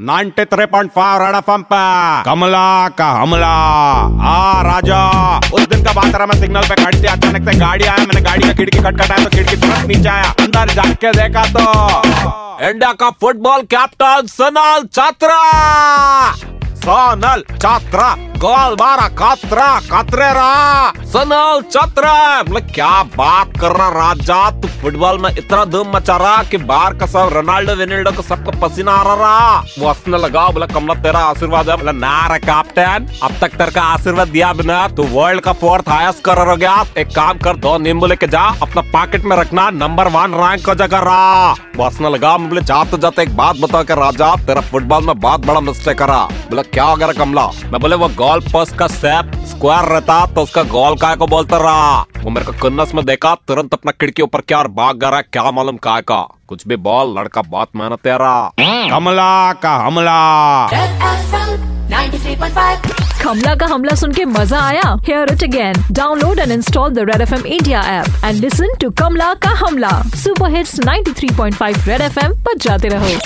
93.5 red Rana पे। कमला का हमला। आ, राजा। उस दिन का बात रहा, मैं सिग्नल पे खड़ी थी अचानक से गाड़ी आया, मैंने गाड़ी का खिड़की खटखटाया तो खिड़की तुरंत नीचे आया। अंदर जाके देखा तो। इंडिया का फुटबॉल कैप्टन सोनल छात्रा। सोनल छात्रा। गोल मारा, कातरा, कातरेरा। सनल छात्रा बोले, क्या बात कर रहा राजा? तू फुटबॉल में इतना धूम मचा रहा कि बाहर का सब रोनाल्डो, वेनाल्डो को सबको पसीना आ रहा वो हंसने लगा, बोला, कमला, तेरा आशीर्वाद है। बोला, ना रे कैप्टन अब तक तेरे का आशीर्वाद दिया बिना तू वर्ल्ड का फोर्थ हाईएस्ट कर हो गया। एक काम कर, दो नींबू लेके जा, अपना पॉकेट में रखना नंबर वन रैंक को जगह रहा। वो हंसने लगा बोले, जाते जाते एक बात बता के राजा, तेरा फुटबॉल में बहुत बड़ा मिस्टेक करा। बोला, क्या हो गया कमला? मैं बोले, वो गोल पोस्ट का सेप स्क्वायर रहता तो उसका गोल काय को बोलता रहा? वो मेरे को कन्नस में देखा तुरंत अपना खिड़की ऊपर क्या और भाग गया रहा क्या मालूम काय का? कुछ भी बॉल लड़का बहुत मेहनत रहा। कमला का हमला। Red FM 93.5 कमला का हमला सुन के मज़ा आया? Hear it again download and install the Red F M India app and listen to Kamla का हमला super hits 93.5 Red F M पर जाते रहो।